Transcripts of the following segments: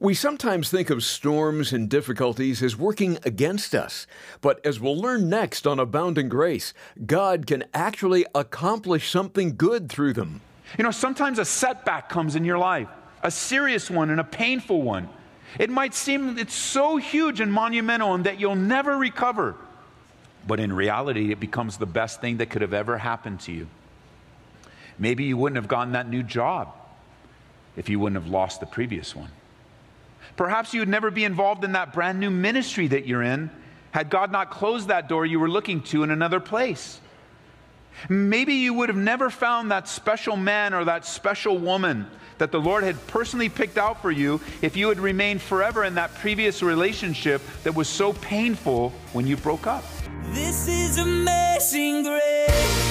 We sometimes think of storms and difficulties as working against us, but as we'll learn next on Abounding Grace, God can actually accomplish something good through them. You know, sometimes a setback comes in your life, a serious one and a painful one. It might seem it's so huge and monumental and that you'll never recover. But in reality, it becomes the best thing that could have ever happened to you. Maybe you wouldn't have gotten that new job if you wouldn't have lost the previous one. Perhaps you would never be involved in that brand new ministry that you're in had God not closed that door you were looking to in another place. Maybe you would have never found that special man or that special woman that the Lord had personally picked out for you if you had remained forever in that previous relationship that was so painful when you broke up. This is amazing grace.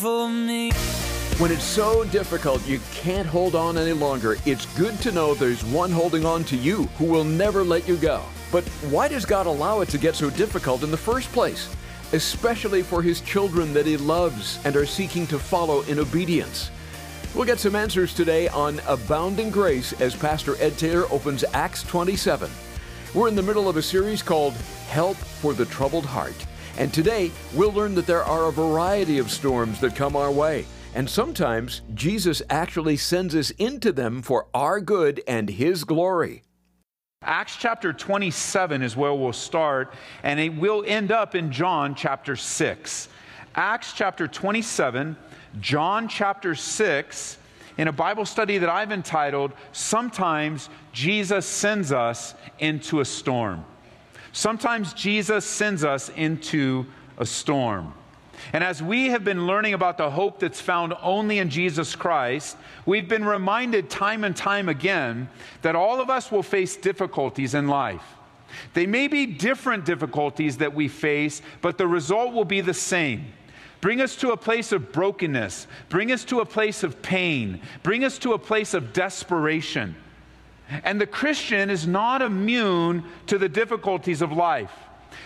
For me. When it's so difficult you can't hold on any longer, it's good to know there's one holding on to you who will never let you go. But why does God allow it to get so difficult in the first place? Especially for His children that He loves and are seeking to follow in obedience. We'll get some answers today on Abounding Grace as Pastor Ed Taylor opens Acts 27. We're in the middle of a series called Help for the Troubled Heart. And today we'll learn that there are a variety of storms that come our way. And sometimes Jesus actually sends us into them for our good and His glory. Acts chapter 27 is where we'll start, and it will end up in John chapter 6. Acts chapter 27, John chapter 6, in a Bible study that I've entitled, Sometimes Jesus Sends Us into a Storm. Sometimes Jesus sends us into a storm. And as we have been learning about the hope that's found only in Jesus Christ, we've been reminded time and time again that all of us will face difficulties in life. They may be different difficulties that we face, but the result will be the same. Bring us to a place of brokenness, bring us to a place of pain, bring us to a place of desperation. And the Christian is not immune to the difficulties of life.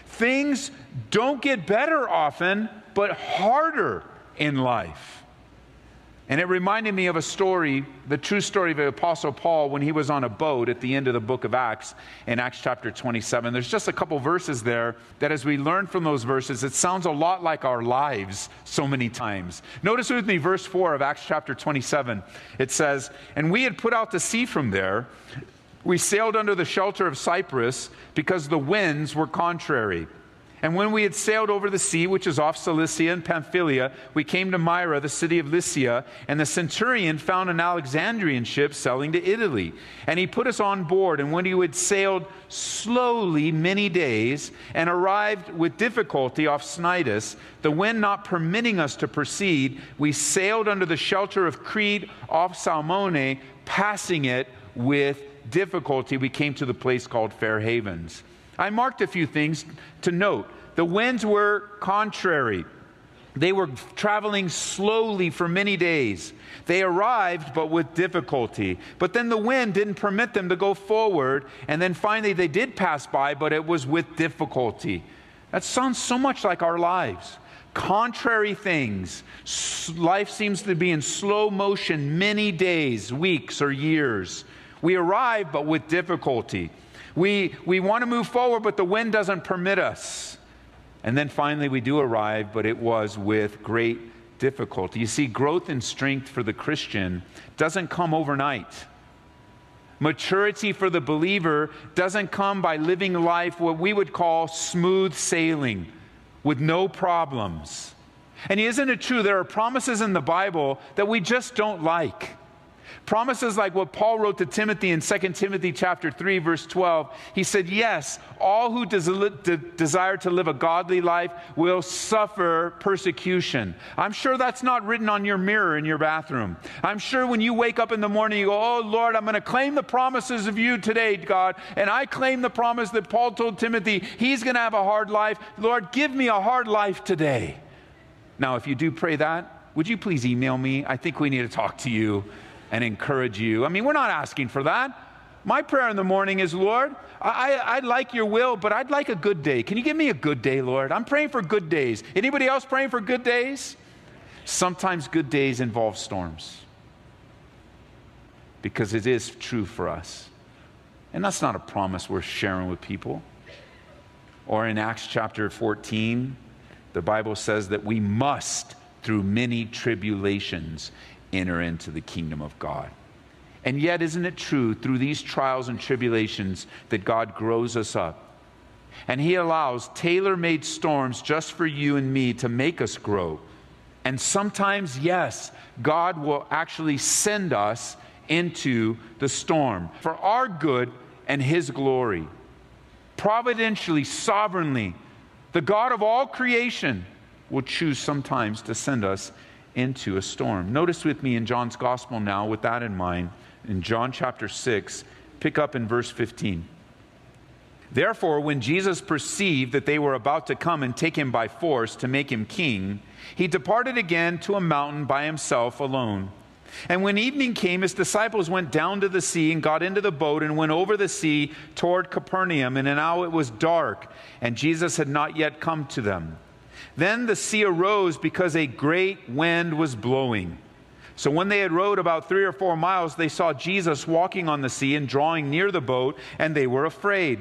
Things don't get better often, but harder in life. And it reminded me of a story, the true story of the Apostle Paul when he was on a boat at the end of the book of Acts, in Acts chapter 27. There's just a couple verses there that, as we learn from those verses, it sounds a lot like our lives so many times. Notice with me verse 4 of Acts chapter 27. It says, And we had put out to sea from there. We sailed under the shelter of Cyprus because the winds were contrary. And when we had sailed over the sea, which is off Cilicia and Pamphylia, we came to Myra, the city of Lycia, and the centurion found an Alexandrian ship sailing to Italy. And he put us on board, and when he had sailed slowly many days and arrived with difficulty off Cnidus, the wind not permitting us to proceed, we sailed under the shelter of Crete off Salmone, passing it with difficulty. We came to the place called Fair Havens. I marked a few things to note. The winds were contrary. They were traveling slowly for many days. They arrived, but with difficulty. But then the wind didn't permit them to go forward. And then finally they did pass by, but it was with difficulty. That sounds so much like our lives. Contrary things. Life seems to be in slow motion many days, weeks, or years. We arrive, but with difficulty. We, we want to move forward, but the wind doesn't permit us. And then finally, we do arrive, but it was with great difficulty. You see, growth and strength for the Christian doesn't come overnight. Maturity for the believer doesn't come by living life what we would call smooth sailing with no problems. And isn't it true? There are promises in the Bible that we just don't like. Promises like what Paul wrote to Timothy in 2 Timothy chapter 3 verse 12. He said, "Yes, all who des- de- desire to live a godly life will suffer persecution." I'm sure that's not written on your mirror in your bathroom. I'm sure when you wake up in the morning you go, "Oh Lord, I'm going to claim the promises of you today, God." And I claim the promise that Paul told Timothy, he's going to have a hard life. Lord, give me a hard life today. Now, if you do pray that, would you please email me? I think we need to talk to you and encourage you. I mean, we're not asking for that. My prayer in the morning is, Lord, I, I, like your will, but I'd like a good day. Can you give me a good day, Lord? I'm praying for good days. Anybody else praying for good days? Sometimes good days involve storms because it is true for us. And that's not a promise we're sharing with people. Or in Acts chapter 14, the Bible says that we must, through many tribulations, enter into the kingdom of God. And yet, isn't it true through these trials and tribulations that God grows us up? And He allows tailor made storms just for you and me to make us grow. And sometimes, yes, God will actually send us into the storm for our good and His glory. Providentially, sovereignly, the God of all creation will choose sometimes to send us into a storm. Notice with me in John's gospel now, with that in mind, in John chapter 6, pick up in verse 15. Therefore, when Jesus perceived that they were about to come and take him by force to make him king, he departed again to a mountain by himself alone. And when evening came, his disciples went down to the sea and got into the boat and went over the sea toward Capernaum. And now it was dark, and Jesus had not yet come to them. Then the sea arose because a great wind was blowing. So when they had rowed about three or four miles, they saw Jesus walking on the sea and drawing near the boat, and they were afraid.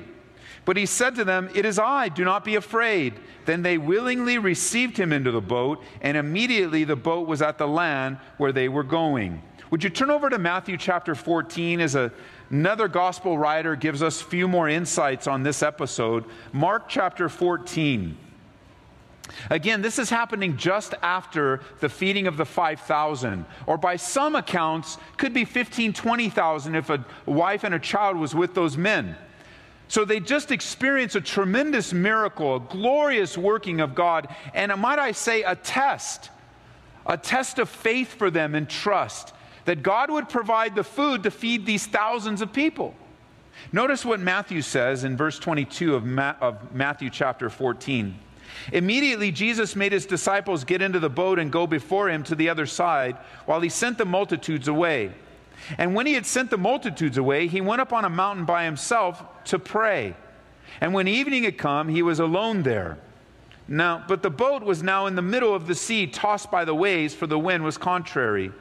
But he said to them, It is I, do not be afraid. Then they willingly received him into the boat, and immediately the boat was at the land where they were going. Would you turn over to Matthew chapter 14 as a, another gospel writer gives us a few more insights on this episode? Mark chapter 14. Again, this is happening just after the feeding of the 5,000, or by some accounts, could be 15, 20,000 if a wife and a child was with those men. So they just experienced a tremendous miracle, a glorious working of God, and might I say, a test, a test of faith for them and trust that God would provide the food to feed these thousands of people. Notice what Matthew says in verse 22 of, Ma- of Matthew chapter 14. Immediately, Jesus made his disciples get into the boat and go before him to the other side while he sent the multitudes away. And when he had sent the multitudes away, he went up on a mountain by himself to pray. And when evening had come, he was alone there. Now, but the boat was now in the middle of the sea, tossed by the waves, for the wind was contrary.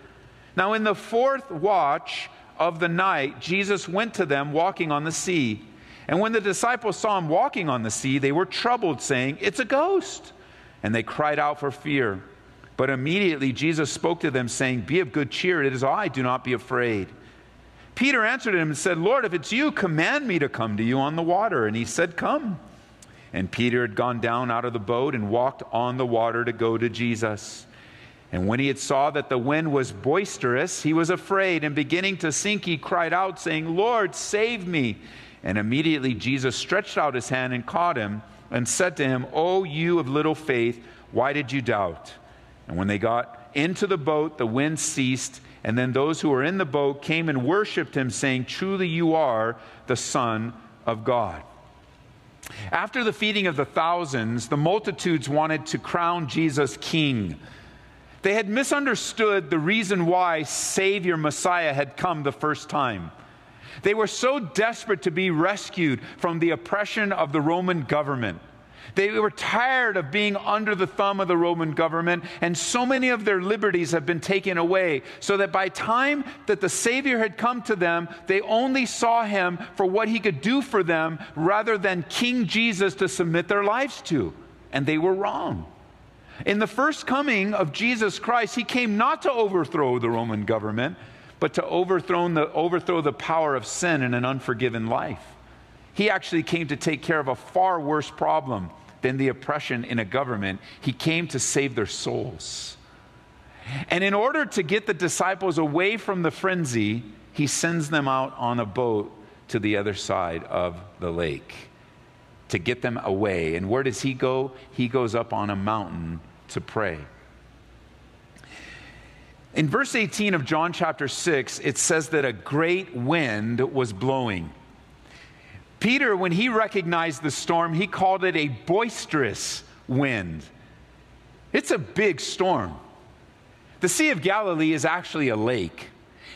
Now, in the fourth watch of the night, Jesus went to them walking on the sea. And when the disciples saw him walking on the sea, they were troubled, saying, It's a ghost. And they cried out for fear. But immediately Jesus spoke to them, saying, Be of good cheer, it is I, do not be afraid. Peter answered him and said, Lord, if it's you, command me to come to you on the water. And he said, Come. And Peter had gone down out of the boat and walked on the water to go to Jesus. And when he had saw that the wind was boisterous, he was afraid, and beginning to sink, he cried out, saying, Lord, save me. And immediately Jesus stretched out his hand and caught him and said to him, O you of little faith, why did you doubt? And when they got into the boat, the wind ceased. And then those who were in the boat came and worshiped him, saying, Truly you are the Son of God. After the feeding of the thousands, the multitudes wanted to crown Jesus king. They had misunderstood the reason why Savior Messiah had come the first time. They were so desperate to be rescued from the oppression of the Roman government. They were tired of being under the thumb of the Roman government, and so many of their liberties have been taken away, so that by time that the Savior had come to them, they only saw him for what he could do for them rather than King Jesus to submit their lives to. And they were wrong. In the first coming of Jesus Christ, he came not to overthrow the Roman government, but to overthrow the, overthrow the power of sin in an unforgiven life. He actually came to take care of a far worse problem than the oppression in a government. He came to save their souls. And in order to get the disciples away from the frenzy, he sends them out on a boat to the other side of the lake to get them away. And where does he go? He goes up on a mountain to pray. In verse 18 of John chapter 6, it says that a great wind was blowing. Peter, when he recognized the storm, he called it a boisterous wind. It's a big storm. The Sea of Galilee is actually a lake.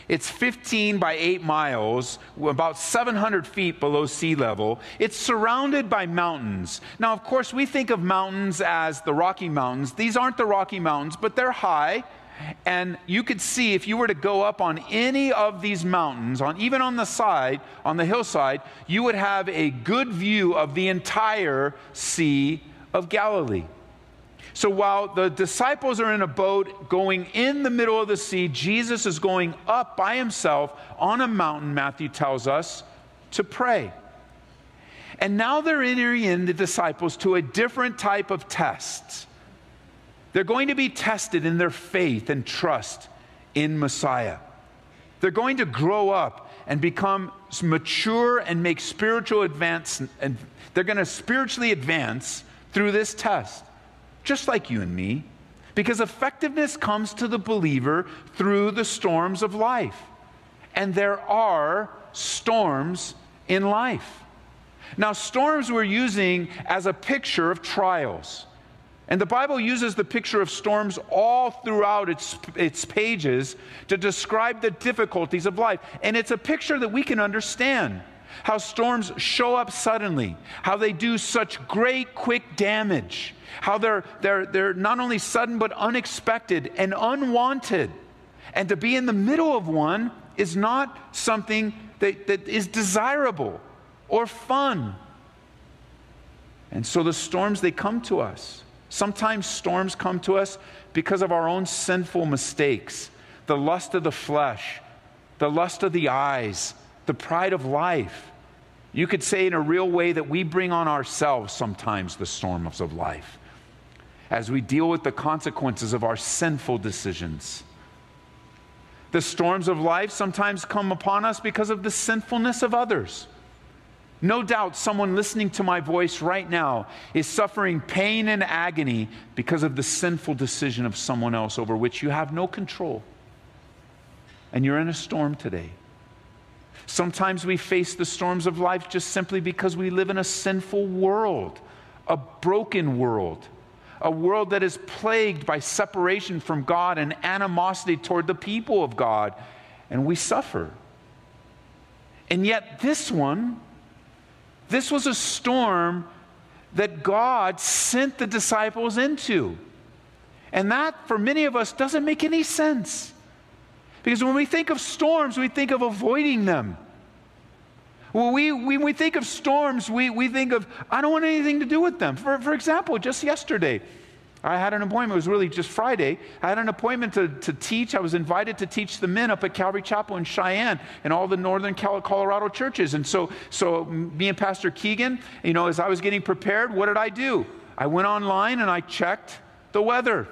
It's 15 by 8 miles, about 700 feet below sea level. It's surrounded by mountains. Now, of course, we think of mountains as the Rocky Mountains. These aren't the Rocky Mountains, but they're high. And you could see if you were to go up on any of these mountains, on even on the side, on the hillside, you would have a good view of the entire Sea of Galilee. So while the disciples are in a boat going in the middle of the sea, Jesus is going up by himself on a mountain, Matthew tells us, to pray. And now they're entering in the disciples to a different type of test. They're going to be tested in their faith and trust in Messiah. They're going to grow up and become mature and make spiritual advance and they're going to spiritually advance through this test just like you and me, because effectiveness comes to the believer through the storms of life. And there are storms in life. Now, storms we're using as a picture of trials. And the Bible uses the picture of storms all throughout its, its pages to describe the difficulties of life. And it's a picture that we can understand how storms show up suddenly, how they do such great, quick damage, how they're, they're, they're not only sudden, but unexpected and unwanted. And to be in the middle of one is not something that, that is desirable or fun. And so the storms, they come to us. Sometimes storms come to us because of our own sinful mistakes the lust of the flesh, the lust of the eyes, the pride of life. You could say in a real way that we bring on ourselves sometimes the storms of life as we deal with the consequences of our sinful decisions. The storms of life sometimes come upon us because of the sinfulness of others. No doubt someone listening to my voice right now is suffering pain and agony because of the sinful decision of someone else over which you have no control. And you're in a storm today. Sometimes we face the storms of life just simply because we live in a sinful world, a broken world a world that is plagued by separation from God and animosity toward the people of God, and we suffer. And yet, this one, this was a storm that God sent the disciples into. And that, for many of us, doesn't make any sense. Because when we think of storms, we think of avoiding them. Well, we, when we think of storms, we, we think of, I don't want anything to do with them. For, for example, just yesterday, I had an appointment. It was really just Friday. I had an appointment to, to teach. I was invited to teach the men up at Calvary Chapel in Cheyenne and all the northern Colorado churches. And so, so me and Pastor Keegan, you know, as I was getting prepared, what did I do? I went online and I checked the weather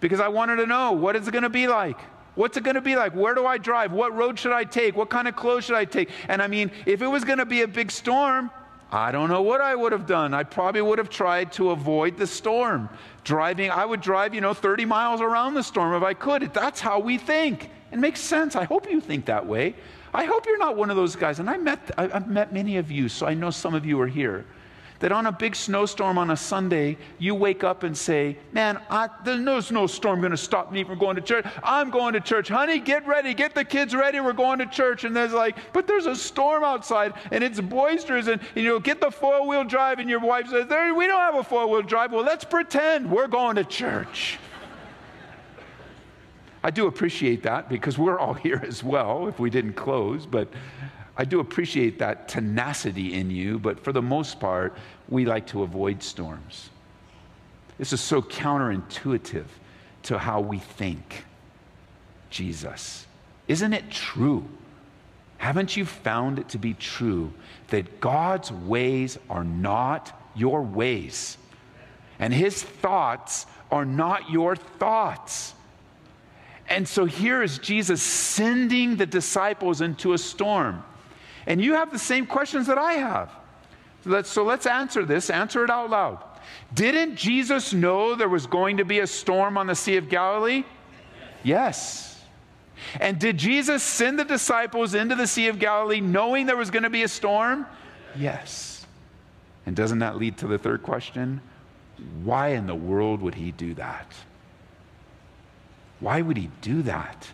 because I wanted to know what is it going to be like. What's it going to be like? Where do I drive? What road should I take? What kind of clothes should I take? And I mean, if it was going to be a big storm, I don't know what I would have done. I probably would have tried to avoid the storm. Driving, I would drive, you know, 30 miles around the storm if I could. That's how we think. It makes sense. I hope you think that way. I hope you're not one of those guys. And I met, I've met many of you, so I know some of you are here that on a big snowstorm on a Sunday, you wake up and say, Man, I, there's no snowstorm going to stop me from going to church. I'm going to church. Honey, get ready. Get the kids ready. We're going to church. And there's like, But there's a storm outside and it's boisterous. And, you know, get the four wheel drive. And your wife says, We don't have a four wheel drive. Well, let's pretend we're going to church. I do appreciate that because we're all here as well if we didn't close, but I do appreciate that tenacity in you, but for the most part, we like to avoid storms. This is so counterintuitive to how we think. Jesus. Isn't it true? Haven't you found it to be true that God's ways are not your ways? And his thoughts are not your thoughts. And so here is Jesus sending the disciples into a storm. And you have the same questions that I have. So let's, so let's answer this, answer it out loud. Didn't Jesus know there was going to be a storm on the Sea of Galilee? Yes. And did Jesus send the disciples into the Sea of Galilee knowing there was going to be a storm? Yes. And doesn't that lead to the third question? Why in the world would he do that? Why would he do that?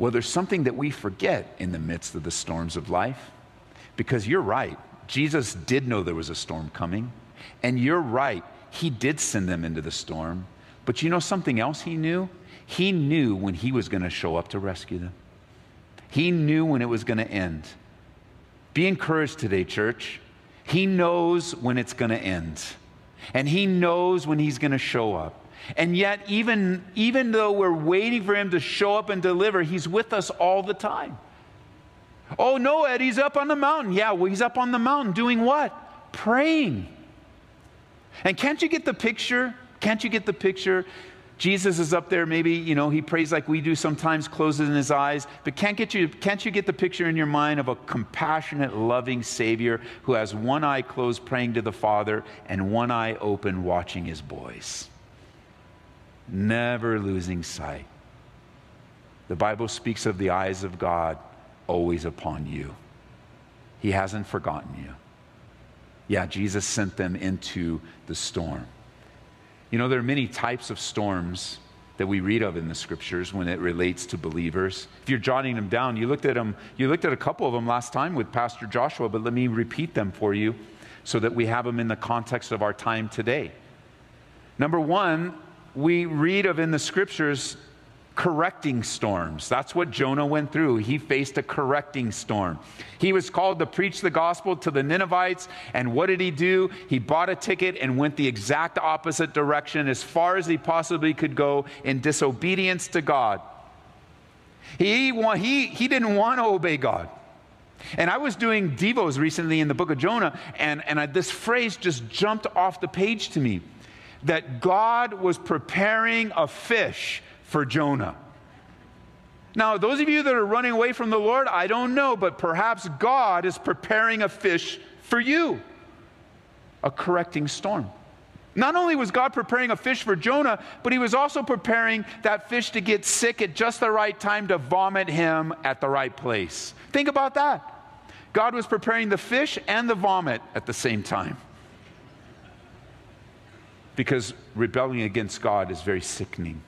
Well, there's something that we forget in the midst of the storms of life. Because you're right, Jesus did know there was a storm coming. And you're right, he did send them into the storm. But you know something else he knew? He knew when he was going to show up to rescue them. He knew when it was going to end. Be encouraged today, church. He knows when it's going to end. And he knows when he's going to show up. And yet, even, even though we're waiting for him to show up and deliver, he's with us all the time. Oh, no, Ed, he's up on the mountain. Yeah, well, he's up on the mountain doing what? Praying. And can't you get the picture? Can't you get the picture? Jesus is up there, maybe, you know, he prays like we do sometimes, closes in his eyes, but can't, get you, can't you get the picture in your mind of a compassionate, loving Savior who has one eye closed praying to the Father and one eye open watching his boys? Never losing sight. The Bible speaks of the eyes of God always upon you. He hasn't forgotten you. Yeah, Jesus sent them into the storm. You know, there are many types of storms that we read of in the scriptures when it relates to believers. If you're jotting them down, you looked at them, you looked at a couple of them last time with Pastor Joshua, but let me repeat them for you so that we have them in the context of our time today. Number one, we read of in the scriptures correcting storms. That's what Jonah went through. He faced a correcting storm. He was called to preach the gospel to the Ninevites, and what did he do? He bought a ticket and went the exact opposite direction as far as he possibly could go in disobedience to God. He, he, he didn't want to obey God. And I was doing Devos recently in the book of Jonah, and, and I, this phrase just jumped off the page to me that God was preparing a fish for Jonah. Now, those of you that are running away from the Lord, I don't know, but perhaps God is preparing a fish for you a correcting storm. Not only was God preparing a fish for Jonah, but he was also preparing that fish to get sick at just the right time to vomit him at the right place. Think about that. God was preparing the fish and the vomit at the same time because rebelling against God is very sickening.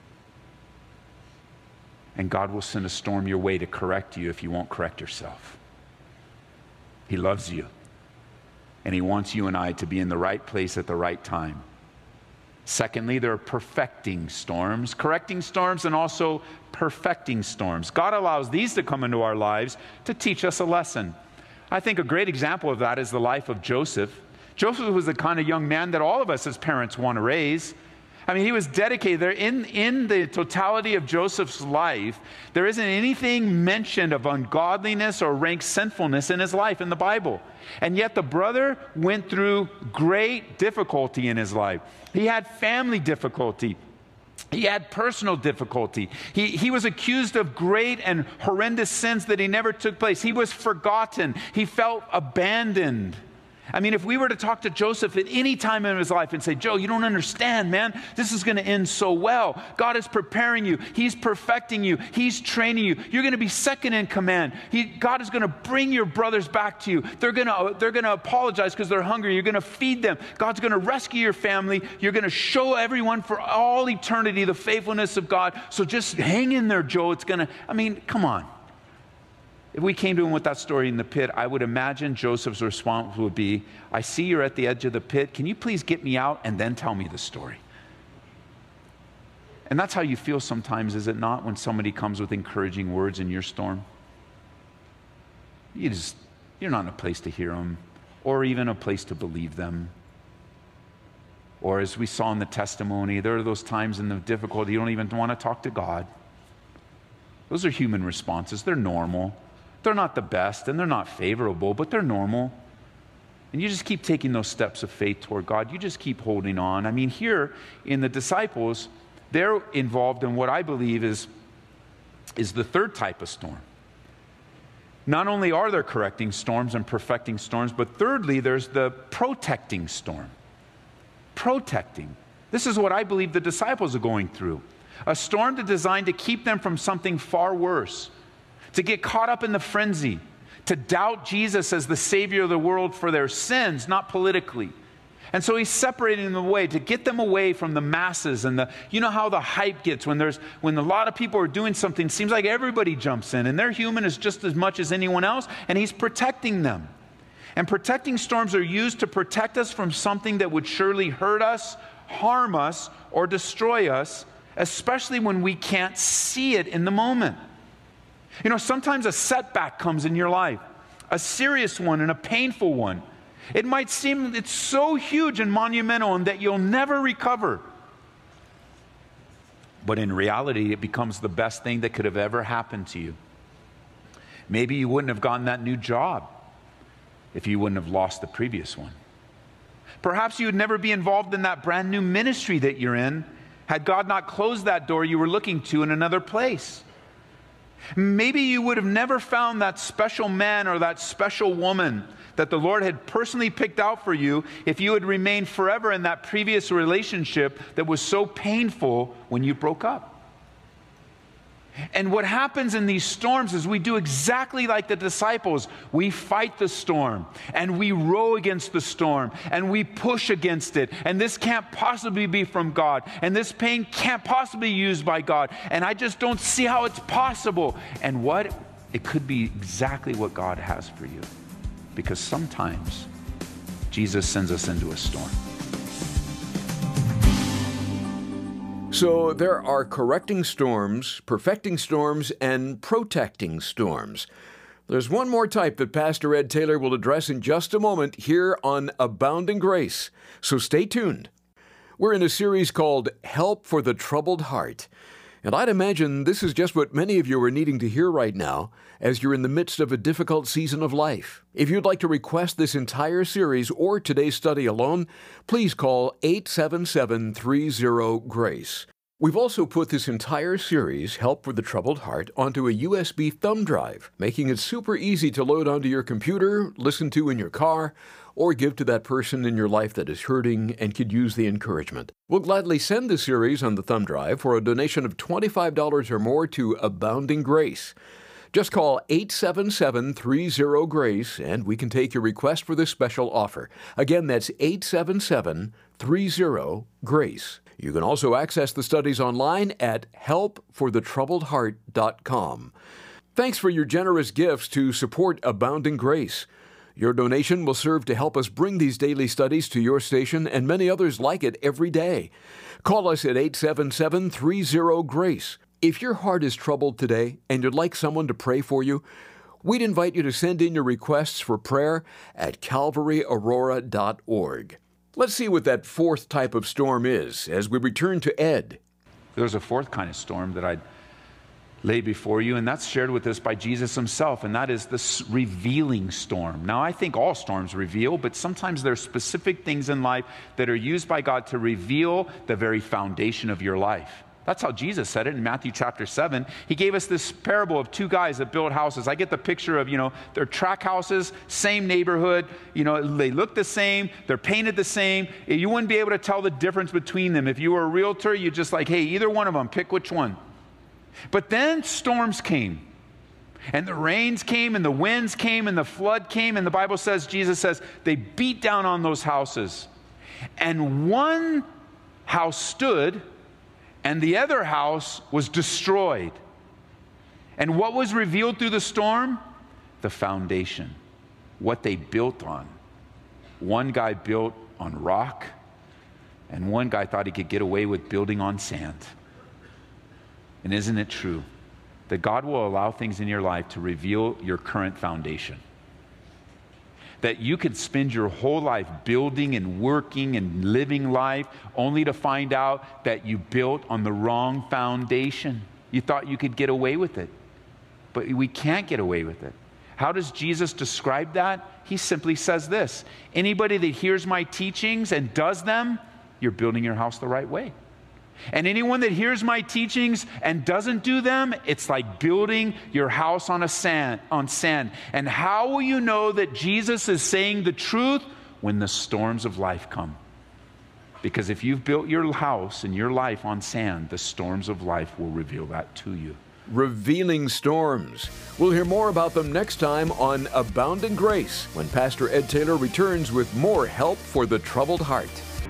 And God will send a storm your way to correct you if you won't correct yourself. He loves you. And He wants you and I to be in the right place at the right time. Secondly, there are perfecting storms, correcting storms, and also perfecting storms. God allows these to come into our lives to teach us a lesson. I think a great example of that is the life of Joseph. Joseph was the kind of young man that all of us as parents want to raise. I mean, he was dedicated. There in, in the totality of Joseph's life, there isn't anything mentioned of ungodliness or rank sinfulness in his life in the Bible. And yet the brother went through great difficulty in his life. He had family difficulty. He had personal difficulty. He, he was accused of great and horrendous sins that he never took place. He was forgotten. He felt abandoned. I mean, if we were to talk to Joseph at any time in his life and say, Joe, you don't understand, man, this is going to end so well. God is preparing you, He's perfecting you, He's training you. You're going to be second in command. He, God is going to bring your brothers back to you. They're going to, they're going to apologize because they're hungry. You're going to feed them. God's going to rescue your family. You're going to show everyone for all eternity the faithfulness of God. So just hang in there, Joe. It's going to, I mean, come on. If we came to him with that story in the pit, I would imagine Joseph's response would be I see you're at the edge of the pit. Can you please get me out and then tell me the story? And that's how you feel sometimes, is it not, when somebody comes with encouraging words in your storm? You just, you're not in a place to hear them or even a place to believe them. Or as we saw in the testimony, there are those times in the difficulty you don't even want to talk to God. Those are human responses, they're normal. They're not the best and they're not favorable, but they're normal. And you just keep taking those steps of faith toward God. You just keep holding on. I mean, here in the disciples, they're involved in what I believe is, is the third type of storm. Not only are there correcting storms and perfecting storms, but thirdly, there's the protecting storm. Protecting. This is what I believe the disciples are going through a storm designed to keep them from something far worse, to get caught up in the frenzy, to doubt Jesus as the Savior of the world for their sins, not politically. And so he's separating them away to get them away from the masses and the, you know how the hype gets when there's, when a lot of people are doing something, seems like everybody jumps in and they're human as just as much as anyone else, and he's protecting them. And protecting storms are used to protect us from something that would surely hurt us, harm us, or destroy us, especially when we can't see it in the moment. You know, sometimes a setback comes in your life, a serious one and a painful one. It might seem it's so huge and monumental and that you'll never recover. But in reality, it becomes the best thing that could have ever happened to you. Maybe you wouldn't have gotten that new job if you wouldn't have lost the previous one. Perhaps you would never be involved in that brand new ministry that you're in had God not closed that door you were looking to in another place. Maybe you would have never found that special man or that special woman that the Lord had personally picked out for you if you had remained forever in that previous relationship that was so painful when you broke up. And what happens in these storms is we do exactly like the disciples. We fight the storm and we row against the storm and we push against it. And this can't possibly be from God. And this pain can't possibly be used by God. And I just don't see how it's possible. And what? It could be exactly what God has for you. Because sometimes Jesus sends us into a storm. So there are correcting storms, perfecting storms, and protecting storms. There's one more type that Pastor Ed Taylor will address in just a moment here on Abounding Grace. So stay tuned. We're in a series called Help for the Troubled Heart. And I'd imagine this is just what many of you are needing to hear right now as you're in the midst of a difficult season of life. If you'd like to request this entire series or today's study alone, please call 877 30 GRACE. We've also put this entire series, Help for the Troubled Heart, onto a USB thumb drive, making it super easy to load onto your computer, listen to in your car, or give to that person in your life that is hurting and could use the encouragement. We'll gladly send the series on the thumb drive for a donation of $25 or more to Abounding Grace. Just call 877 30 GRACE and we can take your request for this special offer. Again, that's 877 30 GRACE. You can also access the studies online at helpforthetroubledheart.com. Thanks for your generous gifts to support Abounding Grace. Your donation will serve to help us bring these daily studies to your station and many others like it every day. Call us at 877 30 GRACE. If your heart is troubled today and you'd like someone to pray for you, we'd invite you to send in your requests for prayer at calvaryaurora.org. Let's see what that fourth type of storm is as we return to Ed. There's a fourth kind of storm that I'd lay before you, and that's shared with us by Jesus himself, and that is this revealing storm. Now, I think all storms reveal, but sometimes there are specific things in life that are used by God to reveal the very foundation of your life. That's how Jesus said it in Matthew chapter 7. He gave us this parable of two guys that built houses. I get the picture of, you know, they're track houses, same neighborhood, you know, they look the same, they're painted the same. You wouldn't be able to tell the difference between them. If you were a realtor, you'd just like, hey, either one of them, pick which one. But then storms came. And the rains came, and the winds came, and the flood came. And the Bible says, Jesus says, they beat down on those houses. And one house stood, and the other house was destroyed. And what was revealed through the storm? The foundation, what they built on. One guy built on rock, and one guy thought he could get away with building on sand. And isn't it true that God will allow things in your life to reveal your current foundation? That you could spend your whole life building and working and living life only to find out that you built on the wrong foundation. You thought you could get away with it, but we can't get away with it. How does Jesus describe that? He simply says this Anybody that hears my teachings and does them, you're building your house the right way. And anyone that hears my teachings and doesn't do them, it's like building your house on a sand on sand. And how will you know that Jesus is saying the truth when the storms of life come? Because if you've built your house and your life on sand, the storms of life will reveal that to you. Revealing storms. We'll hear more about them next time on Abounding Grace when Pastor Ed Taylor returns with more help for the troubled heart.